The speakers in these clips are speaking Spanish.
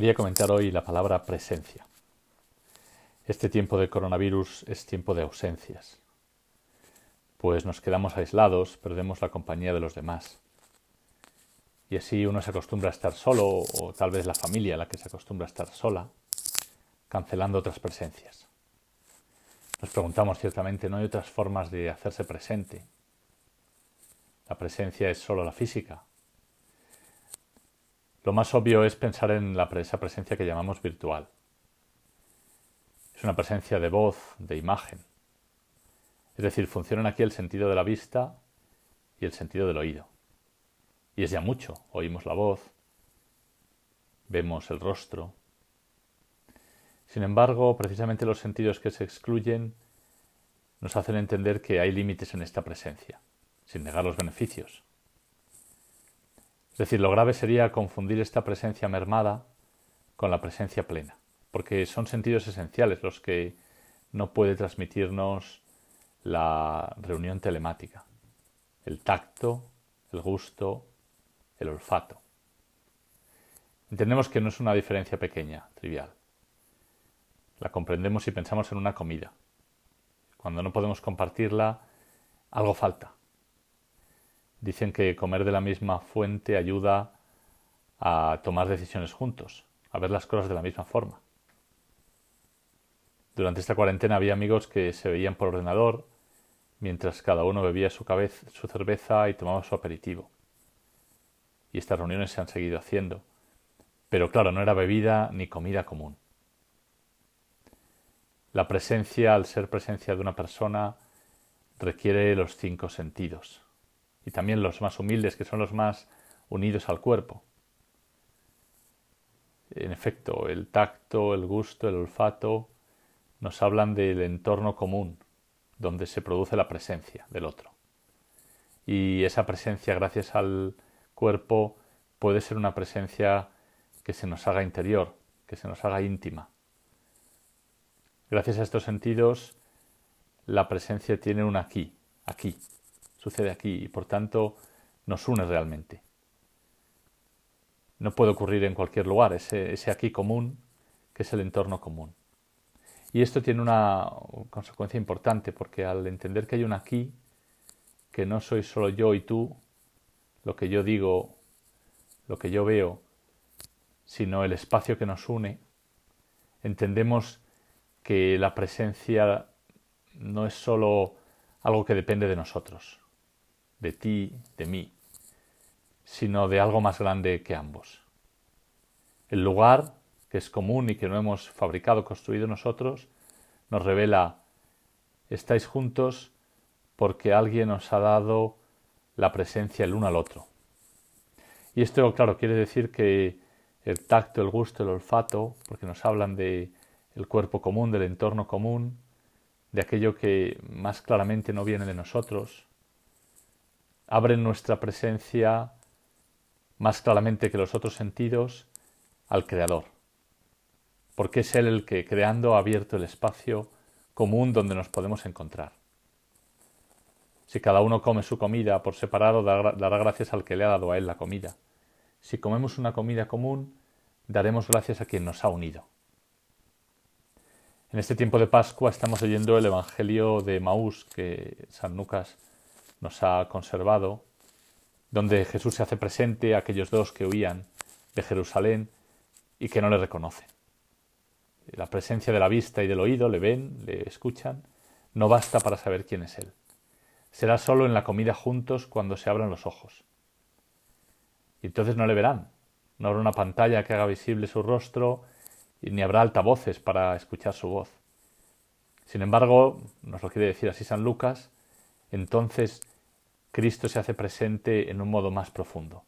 Quería comentar hoy la palabra presencia. Este tiempo de coronavirus es tiempo de ausencias, pues nos quedamos aislados, perdemos la compañía de los demás. Y así uno se acostumbra a estar solo, o tal vez la familia la que se acostumbra a estar sola, cancelando otras presencias. Nos preguntamos ciertamente, ¿no hay otras formas de hacerse presente? La presencia es solo la física, lo más obvio es pensar en la, esa presencia que llamamos virtual. Es una presencia de voz, de imagen. Es decir, funcionan aquí el sentido de la vista y el sentido del oído. Y es ya mucho. Oímos la voz, vemos el rostro. Sin embargo, precisamente los sentidos que se excluyen nos hacen entender que hay límites en esta presencia, sin negar los beneficios. Es decir, lo grave sería confundir esta presencia mermada con la presencia plena, porque son sentidos esenciales los que no puede transmitirnos la reunión telemática. El tacto, el gusto, el olfato. Entendemos que no es una diferencia pequeña, trivial. La comprendemos si pensamos en una comida. Cuando no podemos compartirla, algo falta. Dicen que comer de la misma fuente ayuda a tomar decisiones juntos, a ver las cosas de la misma forma. Durante esta cuarentena había amigos que se veían por ordenador mientras cada uno bebía su, su cerveza y tomaba su aperitivo. Y estas reuniones se han seguido haciendo. Pero claro, no era bebida ni comida común. La presencia, al ser presencia de una persona, requiere los cinco sentidos y también los más humildes, que son los más unidos al cuerpo. En efecto, el tacto, el gusto, el olfato nos hablan del entorno común, donde se produce la presencia del otro. Y esa presencia, gracias al cuerpo, puede ser una presencia que se nos haga interior, que se nos haga íntima. Gracias a estos sentidos, la presencia tiene un aquí, aquí, sucede aquí y por tanto nos une realmente. No puede ocurrir en cualquier lugar, ese, aquí común que es el entorno común. Y esto tiene una consecuencia importante porque al entender que hay un aquí, que no soy solo yo y tú, lo que yo digo, lo que yo veo, sino el espacio que nos une, entendemos que la presencia no es solo algo que depende de nosotros, de ti, de mí, sino de algo más grande que ambos. El lugar, que es común y que no hemos fabricado, construido nosotros, nos revela, estáis juntos porque alguien os ha dado la presencia el uno al otro. Y esto, claro, quiere decir que el tacto, el gusto, el olfato, porque nos hablan de el cuerpo común, del entorno común, de aquello que más claramente no viene de nosotros, abren nuestra presencia más claramente que los otros sentidos al Creador, porque es Él el que, creando, ha abierto el espacio común donde nos podemos encontrar. Si cada uno come su comida por separado, dará gracias al que le ha dado a Él la comida. Si comemos una comida común, daremos gracias a quien nos ha unido. En este tiempo de Pascua estamos leyendo el Evangelio de Maús que San Lucas nos ha conservado, donde Jesús se hace presente a aquellos dos que huían de Jerusalén y que no le reconocen. La presencia de la vista y del oído le ven, le escuchan, no basta para saber quién es Él. Será solo en la comida juntos cuando se abran los ojos. Y entonces no le verán. No habrá una pantalla que haga visible su rostro y ni habrá altavoces para escuchar su voz. Sin embargo, nos lo quiere decir así San Lucas, entonces Cristo se hace presente en un modo más profundo,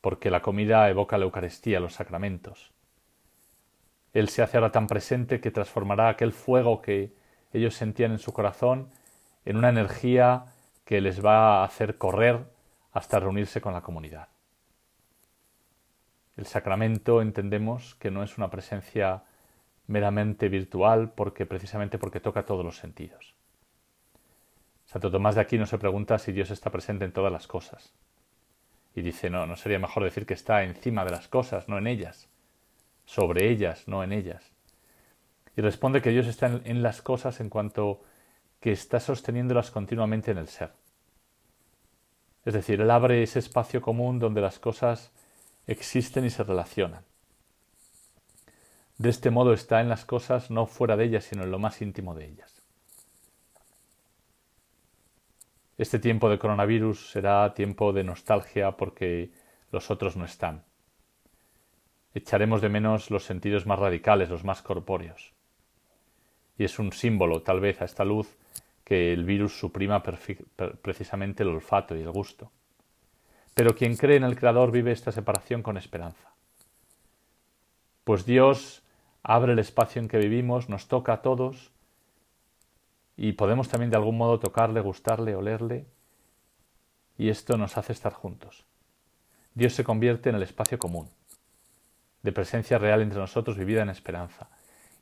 porque la comida evoca la Eucaristía, los sacramentos. Él se hace ahora tan presente que transformará aquel fuego que ellos sentían en su corazón en una energía que les va a hacer correr hasta reunirse con la comunidad. El sacramento entendemos que no es una presencia meramente virtual porque precisamente porque toca todos los sentidos. Santo Tomás de Aquino se pregunta si Dios está presente en todas las cosas. Y dice, no, no sería mejor decir que está encima de las cosas, no en ellas. sobre ellas, no en ellas. Y responde que Dios está en, las cosas en cuanto que está sosteniéndolas continuamente en el ser. Es decir, Él abre ese espacio común donde las cosas existen y se relacionan. De este modo está en las cosas no fuera de ellas, sino en lo más íntimo de ellas. Este tiempo de coronavirus será tiempo de nostalgia porque los otros no están. Echaremos de menos los sentidos más radicales, los más corpóreos. Y es un símbolo, tal vez, a esta luz que el virus suprima precisamente el olfato y el gusto. Pero quien cree en el Creador vive esta separación con esperanza. Pues Dios abre el espacio en que vivimos, nos toca a todos y podemos también de algún modo tocarle, gustarle, olerle, y esto nos hace estar juntos. Dios se convierte en el espacio común, de presencia real entre nosotros vivida en esperanza.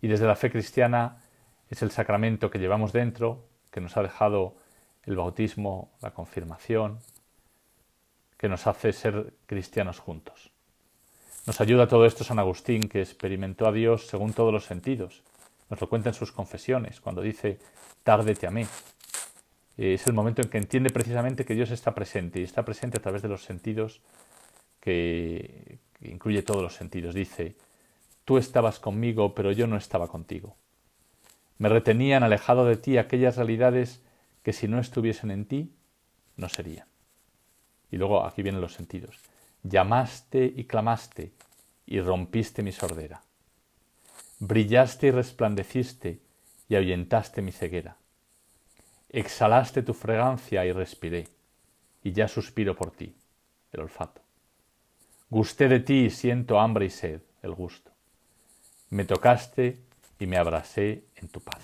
Y desde la fe cristiana es el sacramento que llevamos dentro, que nos ha dejado el bautismo, la confirmación, que nos hace ser cristianos juntos. Nos ayuda todo esto San Agustín, que experimentó a Dios según todos los sentidos. Nos lo cuenta en sus confesiones, cuando dice, tarde te amé. Es el momento en que entiende precisamente que Dios está presente y está presente a través de los sentidos que, incluye todos los sentidos. Dice, tú estabas conmigo, pero yo no estaba contigo. Me retenían alejado de ti aquellas realidades que si no estuviesen en ti, no serían. Y luego aquí vienen los sentidos. Llamaste y clamaste y rompiste mi sordera. Brillaste y resplandeciste y ahuyentaste mi ceguera. Exhalaste tu fragancia y respiré, y ya suspiro por ti, el olfato. Gusté de ti y siento hambre y sed, el gusto. Me tocaste y me abracé en tu paz.